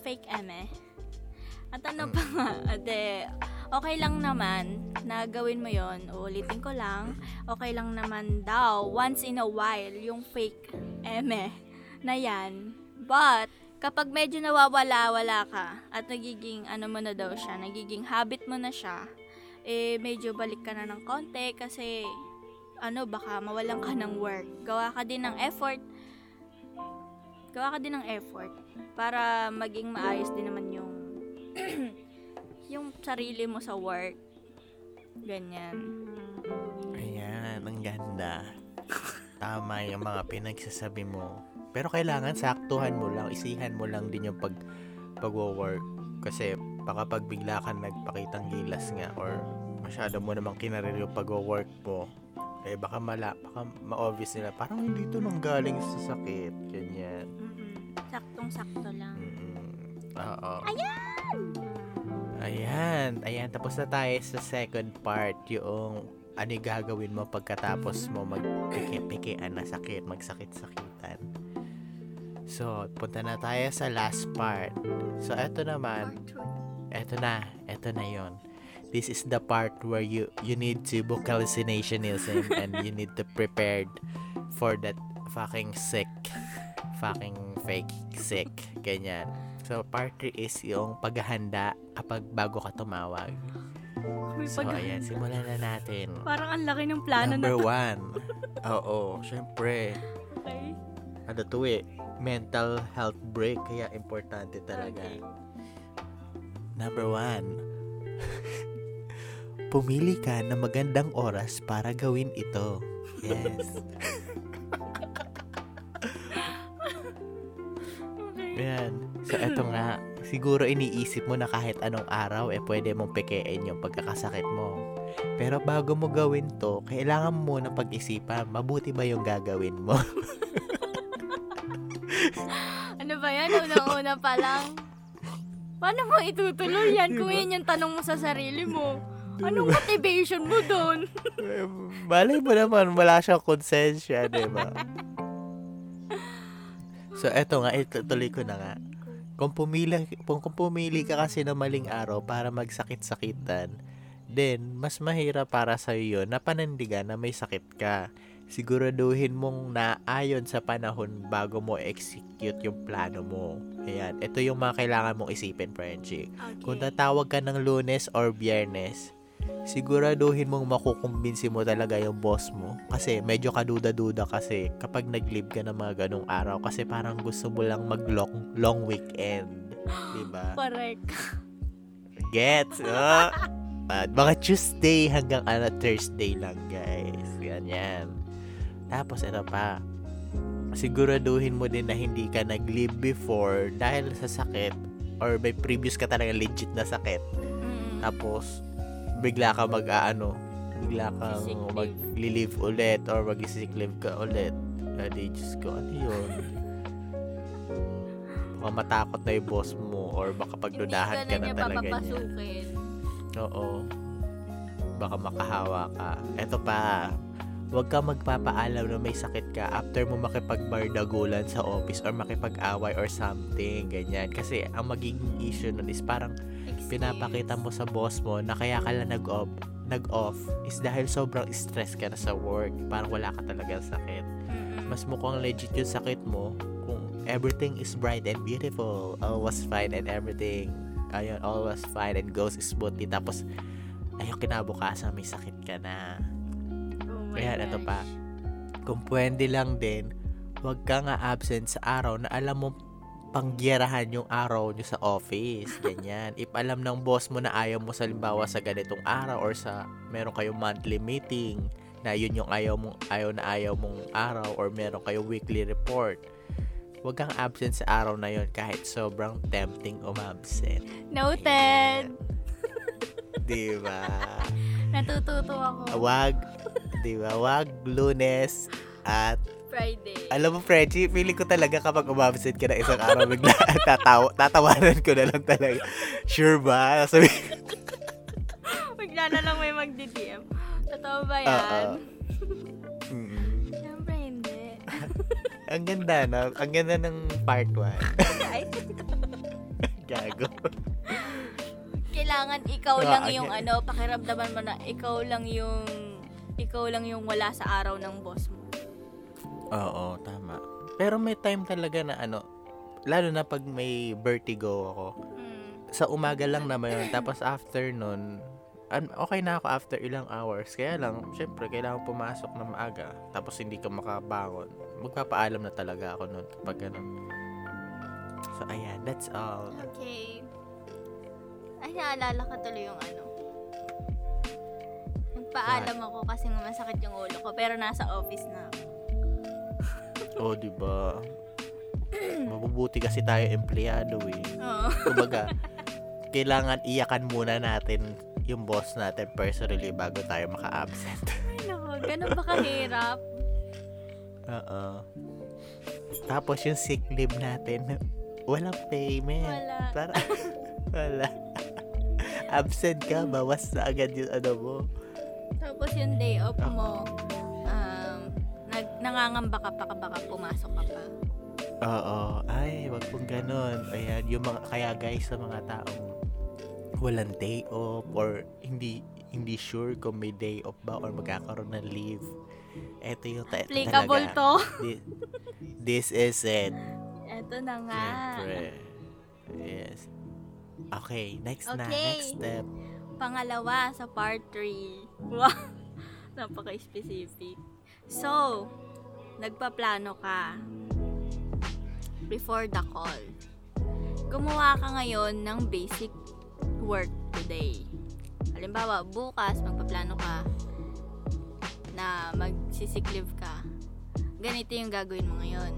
Fake eme. At ano pa nga, [laughs] ate, okay lang naman na gawin mo yon Uulitin ko lang, okay lang naman daw once in a while yung fake eme na yan. But, kapag medyo nawawala-wala ka at nagiging ano mo na daw siya, nagiging habit mo na siya, eh medyo balik ka na ng konti kasi ano, baka mawalan ka ng work. Gawa ka din ng effort gawa ka din ng effort para maging maayos din naman yung [clears throat] yung sarili mo sa work. Ganyan. Ayan, ang ganda. Tama yung mga pinagsasabi mo. Pero kailangan saktuhan mo lang, isihan mo lang din yung pag pagwo-work. Kasi baka pag bigla ka nagpakitang gilas nga or masyado mo namang kinarir yung pagwo-work mo, eh baka mala, baka ma-obvious nila, parang hindi to nang galing sa sakit. Ganyan. Mm-mm. Saktong-sakto lang. Mm, Oo. Ayan! Ayan. Ayan. Tapos na tayo sa second part. Yung ano yung gagawin mo pagkatapos mo magpiki-pikian na sakit, magsakit-sakitan. So, punta na tayo sa last part. So, eto naman, eto na, eto na yon. This is the part where you you need to book hallucinationism [laughs] and you need to prepared for that fucking sick, fucking fake sick, ganyan. So, part 3 is yung paghahanda kapag bago ka tumawag. May So, ayan, simulan na natin. Parang ang laki ng plano na Number to. one. [laughs] Oo, syempre. Okay. Ano to eh, mental health break, kaya importante talaga. Okay. Number one. [laughs] Pumili ka ng magandang oras para gawin ito. Yes. [laughs] Yan. So, eto nga. Siguro iniisip mo na kahit anong araw, eh pwede mong pekein yung pagkakasakit mo. Pero bago mo gawin to, kailangan mo na pag-isipan, mabuti ba yung gagawin mo? [laughs] Yan? Unang-una pa lang. Paano mo itutuloy yan kung yan yung tanong mo sa sarili mo? Anong motivation mo doon? [laughs] Malay mo naman, wala siyang konsensya, di ba? So, eto nga, itutuloy ko na nga. Kung pumili, kung, kung pumili ka kasi ng maling araw para magsakit-sakitan, then, mas mahirap para sa yun na panindigan na may sakit ka. Siguraduhin mong naayon sa panahon bago mo execute yung plano mo. Ayan, ito yung mga kailangan mong isipin, Frenchie. Okay. Kung tatawag ka ng lunes or biyernes, siguraduhin mong makukumbinsi mo talaga yung boss mo. Kasi medyo kaduda-duda kasi kapag nag-leave ka ng mga ganong araw kasi parang gusto mo lang mag-long long weekend. Diba? [gasps] Correct. Gets? Oh. [laughs] At mga Tuesday hanggang ano, Thursday lang, guys. Ganyan. Tapos, ito pa. Siguraduhin mo din na hindi ka nag-leave before dahil sa sakit or may previous ka talaga legit na sakit. Mm. Tapos, bigla ka mag-ano, bigla leave. mag-leave ulit or mag-sick leave ka ulit. Adi, Diyos ko, ano yun? Baka matakot na yung boss mo or baka pagdudahan ka ka na talaga niya. Oo. Baka makahawa ka. Eto pa, huwag ka magpapaalam na may sakit ka after mo makipagbardagulan sa office or makipag-away or something, ganyan. Kasi ang magiging issue nun is parang pinapakita mo sa boss mo na kaya ka lang nag-off, nag-off is dahil sobrang stress ka na sa work. Parang wala ka talaga sakit. Mas mukhang legit yung sakit mo kung everything is bright and beautiful, all was fine and everything, ayun, all was fine and goes smoothly. Tapos, ayun, kinabukasan may sakit ka na. Ayan, ito pa. Kung pwede lang din, huwag ka nga absent sa araw na alam mo pangyerahan yung araw nyo sa office. [laughs] Ganyan. If alam ng boss mo na ayaw mo sa limbawa sa ganitong araw or sa meron kayong monthly meeting na yun yung ayaw mong ayaw na ayaw mong araw or meron kayong weekly report. Huwag kang absent sa araw na yun kahit sobrang tempting umabsent. Noted. Di ba? [laughs] Natututo ako. Wag, di ba? Wag lunes at Friday. Alam mo, Frenchie, feeling ko talaga kapag umabsent ka na isang araw, bigla [laughs] tataw tatawanan ko na lang talaga. Sure ba? Sabi, [laughs] Bigla na lang may magdi-DM. Totoo ba yan? mm, Siyempre hindi. ang ganda, no? Ang ganda ng part 1. Ay, Gago. Kailangan ikaw Ah, lang yung ano, pakiramdaman mo na ikaw lang yung ikaw lang yung wala sa araw ng boss mo. Oo, tama. Pero may time talaga na ano, lalo na pag may vertigo ako, Mm. sa umaga lang naman yun. Tapos after nun, an- okay na ako after ilang hours. Kaya lang, syempre, kailangan pumasok na maaga. Tapos hindi ka makabangon. Magpapaalam na talaga ako nun kapag ganun. So, ayan. That's all. Okay. Ay, naalala ko tuloy yung ano. Nagpaalam ako kasi nga masakit yung ulo ko, pero nasa office na ako. [laughs] Oh, di ba? Mabubuti kasi tayo empleyado eh. Oo. [laughs] Kumbaga, kailangan iyakan muna natin yung boss natin personally bago tayo maka-absent. Ay, [laughs] nako. Ganun ba kahirap? Oo. Tapos yung sick leave natin, walang payment. Wala. Para, wala. [laughs] Absent ka, bawas na agad yung ano mo. Tapos yung day off mo, um, nag, nangangamba ka pa ka baka pumasok ka pa. Oo. Ay, wag pong ganun. Ayan, yung mga, kaya guys, sa mga taong walang day off or hindi hindi sure kung may day off ba or magkakaroon ng leave. Ito yung ta- Applicable talaga. to. Thi- This is it. Eto na nga. Siyempre. Yes. Okay, next na. Okay. Next step. Pangalawa sa part 3. [laughs] Wow. Napaka-specific. So, nagpaplano ka before the call. Gumawa ka ngayon ng basic work today. Halimbawa, bukas magpaplano ka na magsisick leave ka. Ganito yung gagawin mo ngayon.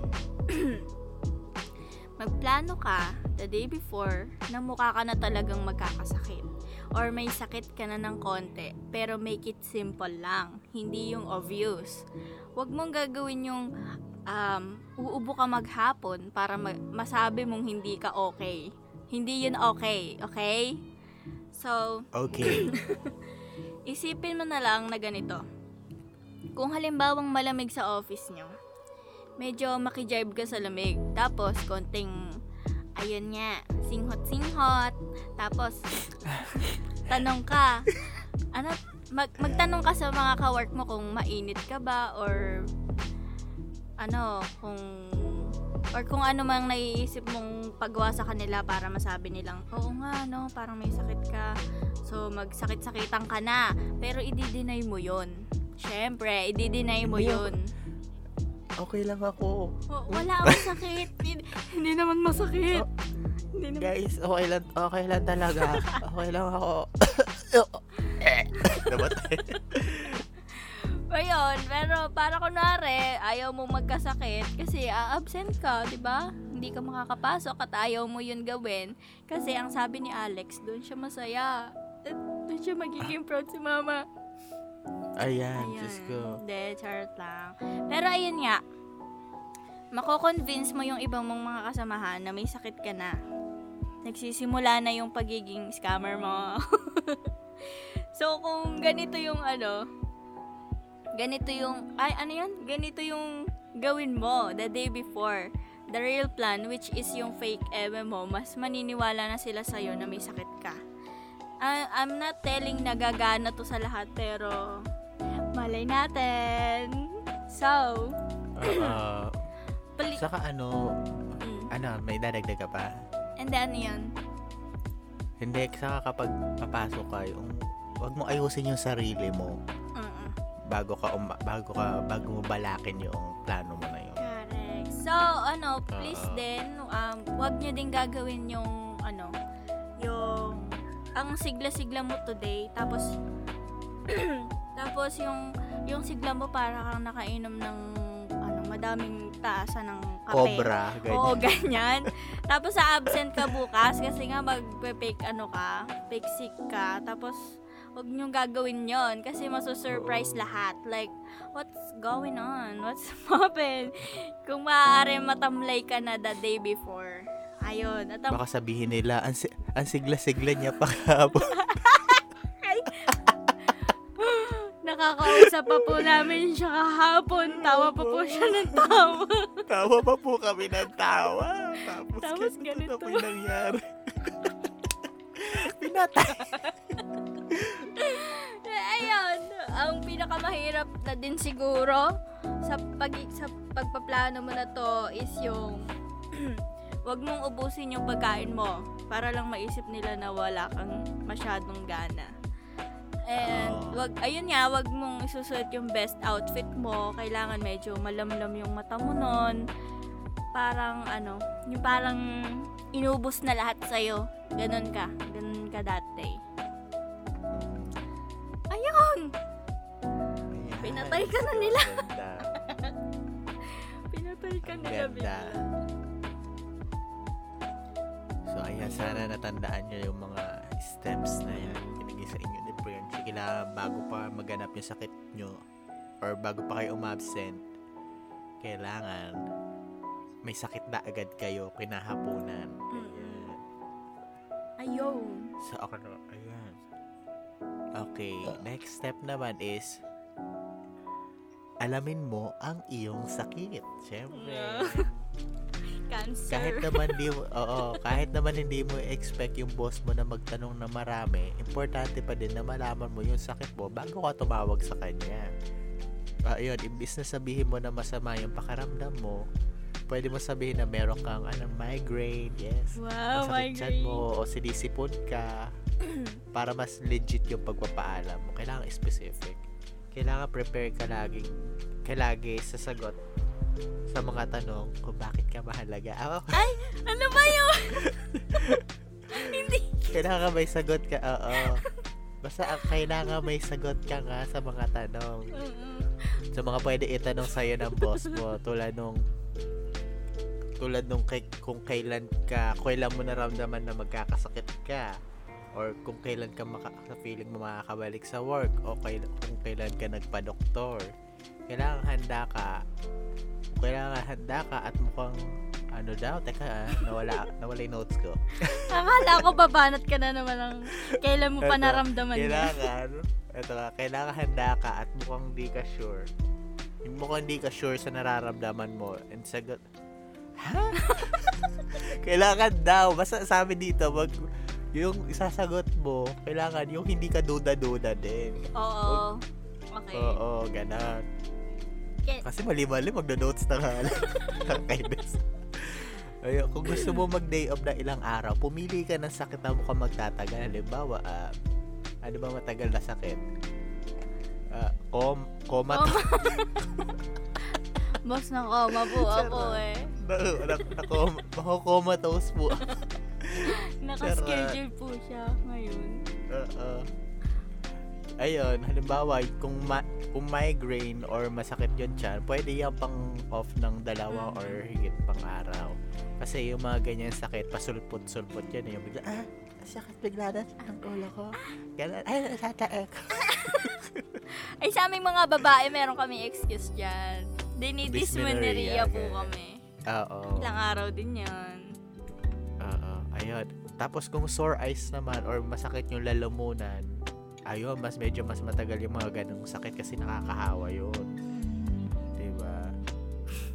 [clears throat] Magplano ka the day before na mukha ka na talagang magkakasakit or may sakit ka na ng konti, pero make it simple lang, hindi yung obvious. Huwag mong gagawin yung um, uubo ka maghapon para ma- masabi mong hindi ka okay. Hindi yun okay, okay? So, Okay. [laughs] isipin mo na lang na ganito. Kung halimbawang malamig sa office nyo, medyo makijibe ka sa lamig. Tapos, konting, ayun nga, singhot-singhot. Tapos, tanong ka, ano, mag, magtanong ka sa mga kawork mo kung mainit ka ba or ano, kung or kung ano mang naiisip mong pagawa sa kanila para masabi nilang, oo nga, no, parang may sakit ka. So, magsakit-sakitan ka na. Pero, i-deny mo yun. Siyempre, i-deny mo yun. Okay lang ako. Oh, wala akong sakit. hindi, hindi naman masakit. Oh. Hindi naman. Guys, okay lang, okay lang talaga. Okay lang ako. [laughs] Namatay. [laughs] Ayun, pero para kunwari, ayaw mo magkasakit kasi a-absent ka, di ba? Hindi ka makakapasok at ayaw mo yun gawin. Kasi ang sabi ni Alex, doon siya masaya. At doon siya magiging proud si mama. Ayan, Diyos ko. Hindi, charot lang. Pero ayun nga, mako-convince mo yung ibang mong mga kasamahan na may sakit ka na. Nagsisimula na yung pagiging scammer mo. [laughs] so, kung ganito yung ano, ganito yung, ay, ano yan? Ganito yung gawin mo the day before. The real plan, which is yung fake eme mo, mas maniniwala na sila sa'yo na may sakit ka. I- I'm not telling na gagana to sa lahat, pero malay natin. So, Oo. pali- Saka ano, Mm. ano, may dadagdag ka pa? And then, ano yun? Hindi, saka kapag papasok ka, yung, wag mo ayusin yung sarili mo Mm-mm. bago ka, uma- bago ka, bago mo balakin yung plano mo na yun. Correct. So, ano, please Oo. din, um, wag nyo din gagawin yung, ano, yung, ang sigla-sigla mo today, tapos, [clears throat] [clears throat] tapos yung, yung sigla mo para kang nakainom ng, ano, madaming taasa ng kape. Cobra, ganyan. Oo, ganyan. [laughs] Tapos sa absent ka bukas kasi nga magpe-fake ano ka, fake sick ka. Tapos wag niyong gagawin yon kasi maso-surprise Oo. lahat. Like, what's going on? What's [laughs] happened? Kung maaari matamlay ka na the day before. Ayun. At ang Baka sabihin nila, ang, si- ang sigla-sigla niya pa kahapon. [laughs] nakakausap pa po namin siya kahapon. Tawa pa po siya ng tawa. [laughs] tawa pa po kami ng tawa. Tapos, Tapos ganito, ganito. na po yung nangyari. [laughs] Pinatay. Ayun, ang pinakamahirap na din siguro sa pag sa pagpaplano mo na to is yung [clears throat] wag mong ubusin yung pagkain mo para lang maisip nila na wala kang masyadong gana. And Oo. wag ayun nga, wag mong isusuot yung best outfit mo. Kailangan medyo malamlam yung mata mo nun. Parang ano, yung parang inubos na lahat sa'yo. Ganon ka. Ganon ka day. Ayun! Pinatay ka na nila. Ganda. [laughs] Pinatay ka nila ganda. So, ayan, sana natandaan nyo yung mga steps na yan. Pinagay sa inyo ni Prince. Kailangan bago pa maganap yung sakit nyo or bago pa kayo umabsent, kailangan may sakit na agad kayo, pinahapunan. Ayan. Ayun. So, ako na, ayan. Okay, next step naman is alamin mo ang iyong sakit. Siyempre. Yeah. [laughs] Cancer. kahit naman di mo, oo, kahit naman hindi mo expect yung boss mo na magtanong na marami, importante pa din na malaman mo yung sakit mo bago ka tumawag sa kanya. Ah, yun, imbis na sabihin mo na masama yung pakaramdam mo, pwede mo sabihin na meron kang anong migraine, yes. wow, masakit migraine. mo o sinisipon ka [clears throat] para mas legit yung pagpapaalam mo. Kailangan specific. Kailangan prepare ka laging kalagi sa sagot sa mga tanong kung bakit ka mahalaga. Ah, Ano ba yun? [laughs] Hindi. kailangan may sagot ka. Oo. Basta ang kailangan may sagot ka nga sa mga tanong. Mm-mm. Sa mga pwede itanong sa'yo ng boss mo tulad nung tulad nung kay, kung kailan ka kailan mo naramdaman na magkakasakit ka or kung kailan ka maka, feeling mo makakabalik sa work o kay, kung kailan ka nagpa-doktor kailangan handa ka kailangan handa ka at mukhang ano daw teka ah, nawala nawala yung notes ko [laughs] Akala ko babanat ka na naman ng kailan mo pa Ito, naramdaman kailangan eto nga kailangan handa ka at mukhang di ka sure mukhang di ka sure sa nararamdaman mo and sagot ha? [laughs] kailangan daw basta sabi dito wag yung isasagot mo kailangan yung hindi ka duda-duda din Oo. Okay. oo ganon Ke- kasi mali-mali magdo-notes na nga lang [laughs] Nakakainis. Ayun, kung gusto mo mag-day off na ilang araw, pumili ka ng sakit na mukhang magtatagal. Halimbawa, ah, ano ba matagal na sakit? Ah, com, coma Coma. [laughs] Boss ng coma po ako eh. na, na, na, coma, comatose po. [laughs] Nakaschedule po siya ngayon. Oo. Ayun, halimbawa, kung ma- kung migraine or masakit yun tiyan, pwede yan pang off ng dalawa Mm. or higit pang araw. Kasi yung mga ganyan sakit, pasulpot-sulpot yan. eh. Yung bigla, ah, sakit bigla na ang ulo ko. Ganun, ay, natataek. [laughs] Ay, sa aming mga babae, meron kami excuse dyan. Dinidismenorrhea po kami. Oo. Ilang araw din yan. Oo. Ayun. Tapos kung sore eyes naman or masakit yung lalamunan, ayun, mas medyo mas matagal yung mga ganong sakit kasi nakakahawa yun. Diba?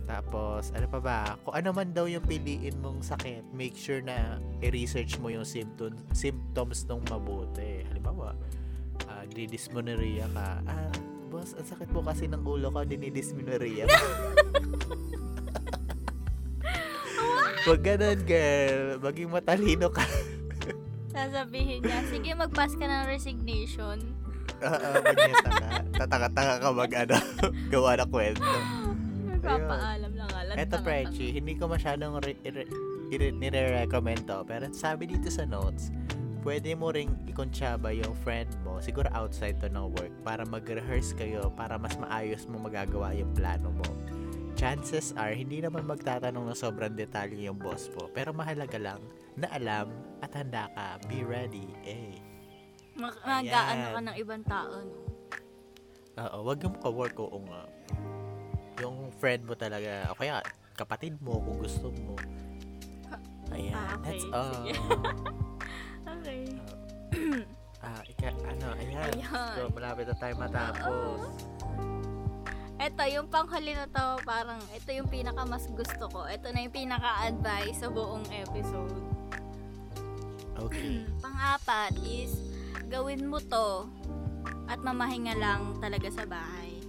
Tapos, ano pa ba? Kung ano man daw yung piliin mong sakit, make sure na i-research mo yung symptoms, symptoms nung mabuti. Halimbawa, uh, didysmenorrhea ka. Ah, boss, ang sakit po kasi ng ulo ko, dinidysmenorrhea. [laughs] Huwag ganun, girl. Maging matalino ka. Sasabihin niya, sige, mag-pass ka ng resignation. Oo, ganyan ka. Tataka-taka ka mag, ano, [laughs] gawa na kwento. Nagpapaalam lang alam. Eto, Prechi, hindi ko masyadong re- re- nire-recommend to. Pero sabi dito sa notes, pwede mo ring ikonsyaba yung friend mo, siguro outside to ng work, para mag-rehearse kayo, para mas maayos mo magagawa yung plano mo. Chances are, hindi naman magtatanong ng sobrang detalye yung boss mo. Pero mahalaga lang na alam at handa ka. Be ready. Eh. Mag- Mag-aano ka ng ibang tao, no? Oo, wag yung ka-work oo nga. Yung friend mo talaga, o kaya kapatid mo kung gusto mo. Ayan, Ah, okay. that's all. [laughs] Okay. ah, ika, ano, ayan. Ayan. So, malapit na tayo matapos. Ito, yung panghuli na to, parang, ito yung pinaka mas gusto ko. Ito na yung pinaka-advice sa buong episode. Okay. Pang-apat is, gawin mo to at mamahinga lang talaga sa bahay.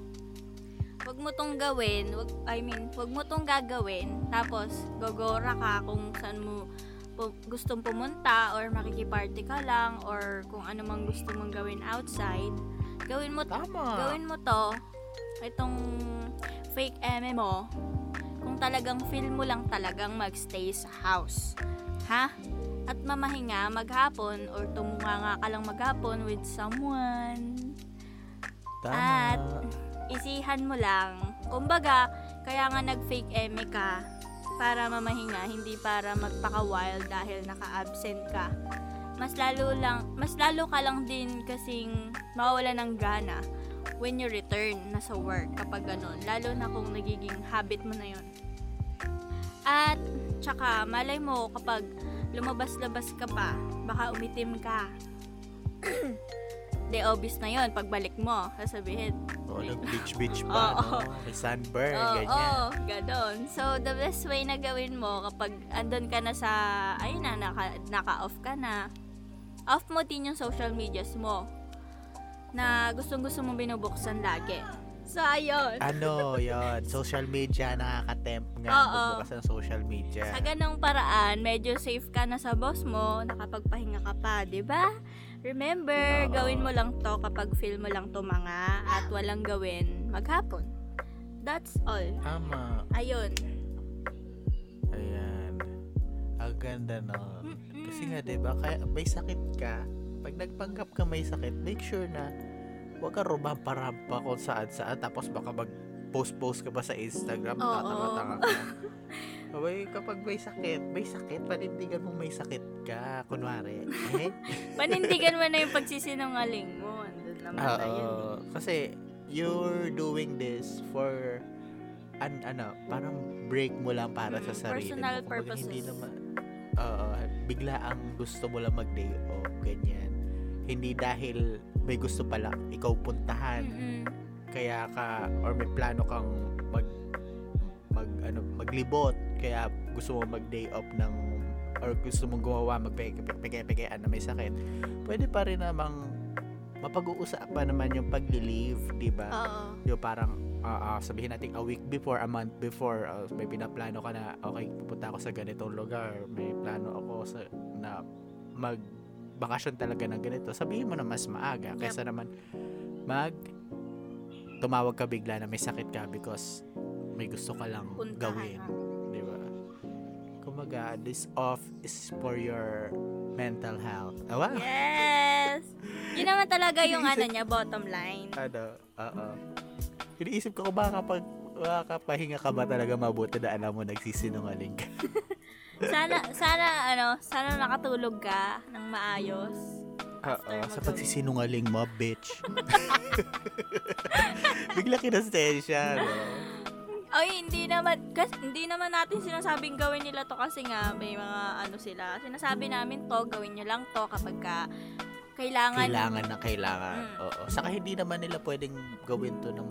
Huwag mo tong gawin, wag, I mean, huwag mo tong gagawin, tapos gogora ka kung saan mo pu- gustong pumunta or makikiparty ka lang or kung ano mang gusto mong gawin outside. Gawin mo Tama. gawin mo to, itong fake mo, kung talagang feel mo lang talagang magstay sa house. Ha? At mamahinga maghapon or tumunganga ka lang maghapon with someone. Tama. At isihan mo lang. Kumbaga, kaya nga nag-fake eme ka para mamahinga, hindi para magpaka-wild dahil naka-absent ka. Mas lalo lang, mas lalo ka lang din kasing mawawala ng gana when you return na sa work kapag ganun. Lalo na kung nagiging habit mo na yon. At, tsaka, malay mo kapag lumabas-labas ka pa, baka umitim ka. [coughs] De obvious na yon pagbalik mo, sasabihin, Oo, nag-beach-beach Oo. pa, no? May sunburn, Oo, ganyan. oo, ganon. So, the best way na gawin mo kapag andun ka na sa, ayun na, naka, naka-off ka na, off mo din yung social medias mo na gustong-gusto mong binubuksan lagi. So, ayun. Ano, yon social media, nakaka-tempt nga Oo. bumukas ng social media. Sa ganong paraan, medyo safe ka na sa boss mo, nakapagpahinga ka pa, di ba? Remember, Oo. gawin mo lang to kapag feel mo lang tumanga at walang gawin maghapon. That's all. Tama. Ayun. Ayan. Ang ganda, no? Mm-mm. Kasi nga, di ba, kaya may sakit ka, pag nagpanggap ka may sakit, make sure na huwag ka rumampa-rampa kung saan-saan, tapos baka mag-post-post ka pa sa Instagram, Oo. tatanga-tanga ka. [laughs] Abay, kapag may sakit, may sakit, panindigan mo may sakit ka, kunwari. Eh? [laughs] Panindigan mo na yung pagsisinungaling mo. Andun naman. Oo. Kasi, you're doing this for an ano, parang break mo lang para sa Mm, sarili personal mo. Kumbaga, Hindi purposes. naman, oo, bigla ang gusto mo lang mag-day off, ganyan. Hindi dahil may gusto pala ikaw puntahan, Mm-mm. kaya ka, or may plano kang mag, mag, ano, maglibot, kaya gusto mo mag-day off ng, or gusto mong gumawa, magpeke-pekean na may sakit, pwede pa rin namang mapag-uusapan naman yung pagli-leave, di ba? Yung parang, ah, ah, sabihin natin a week before, a month before, ah, may pinaplano ka na, okay, pupunta ako sa ganitong lugar, may plano ako sa, na mag bakasyon talaga ng ganito, sabihin mo na mas maaga, Yep. kaysa naman mag tumawag ka bigla na may sakit ka because may gusto ka lang Puntahan. gawin. Di ba? Kumaga, this off is for your mental health. Awa? Yes! Yun naman talaga [laughs] yung ano niya, bottom line. Ano? Oo. Iniisip ko baka pag makakapahinga ka ba talaga mabuti na alam mo nagsisinungaling ka. [laughs] Sana, sana, ano, sana nakatulog ka ng maayos. Oo, After sa mo pagsisinungaling mo, bitch. [laughs] Bigla kinastensya, no? Ay, hindi naman, kasi hindi naman natin sinasabing gawin nila to kasi nga may mga ano sila. Sinasabi namin to, gawin nyo lang to kapag ka kailangan. Kailangan na kailangan. Mm. Oo. Saka hindi naman nila pwedeng gawin to ng,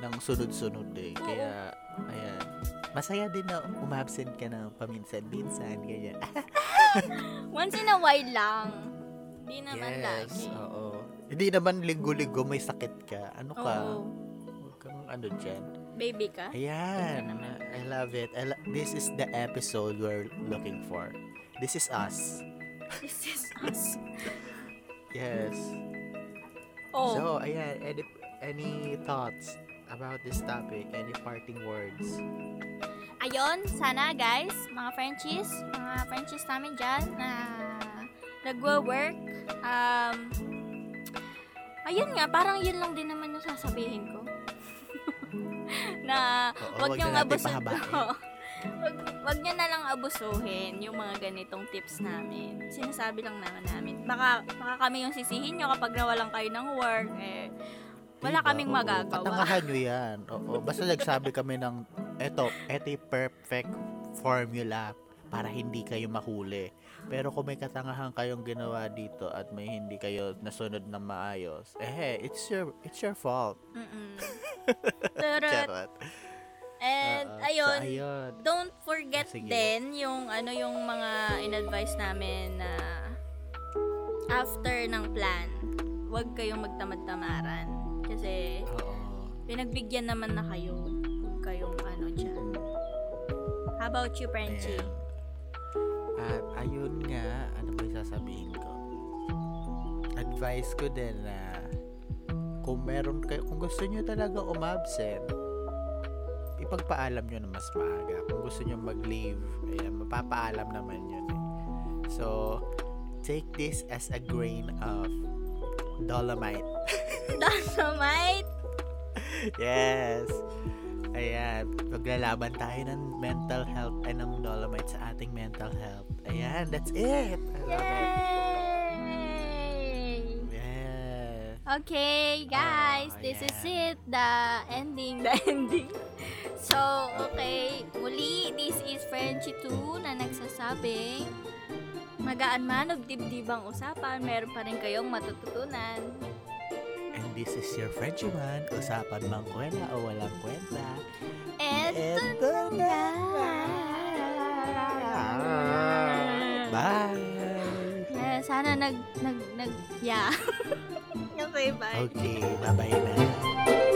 ng sunod-sunod eh. Oo. Kaya, ayan. Masaya din na umabsent ka ng paminsan-minsan, ganyan. [laughs] Once in a while lang. Hindi naman lagi. oo. Hindi naman linggo-linggo may sakit ka. Ano ka? Oo. Huwag kang ano dyan. Baby ka? Ayan. I love it. I lo- this is the episode we're looking for. This is us. [laughs] This is us. Yes. Oh, So, ayan. Any, any thoughts about this topic? Any parting words? ayun, sana guys, mga Frenchies, mga Frenchies namin dyan na nagwo-work, um, ayun nga, parang yun lang din naman yung sasabihin ko. [laughs] na Oo, wag niyong abusuhin. [laughs] wag, wag niyo na lang abusuhin yung mga ganitong tips namin. Sinasabi lang naman namin. Baka, baka kami yung sisihin nyo kapag nawalan kayo ng work. Eh, wala Diba? kaming magagawa. Patangahan nyo yan. Oo. Basta nagsabi kami ng, eto, eto yung perfect formula para hindi kayo mahuli. Pero kung may katangahan kayong ginawa dito at may hindi kayo nasunod na maayos, eh, it's your, it's your fault. Turut. [laughs] Charot. And, Oo. ayun, So, ayun. don't forget Sige. din yung ano yung mga in-advise namin na after ng plan, huwag kayong magtamad-tamaran. Kasi Oo. pinagbigyan naman na kayo. Huwag kayong ano dyan. How about you, Frenchie? Ayan. At ayun nga, ano ba yung sasabihin ko? Advice ko din na kung meron kayo, kung gusto nyo talaga umabsent, ipagpaalam nyo na mas maaga. Kung gusto nyo mag-leave, ayan, mapapaalam naman yun eh. So, take this as a grain of dolomite. [laughs] Dynamite! Yes! Ayan, maglalaban tayo ng mental health ay ng dolomite sa ating mental health. Ayan, that's it! I love it. Yay! Yeah. Okay, guys, Ah, this is ayan. it. The ending, [laughs] the ending. So, okay, muli, this is Frenchie 2 na nagsasabing magaan man o dibdibang usapan, meron pa rin kayong matututunan. And this is your Frenchie man. Usapan mang kwela o walang kwenta. Eto na Bye! Eh, sana nag, nag, nag, yeah. [laughs] okay, bye. Okay, bye-bye na.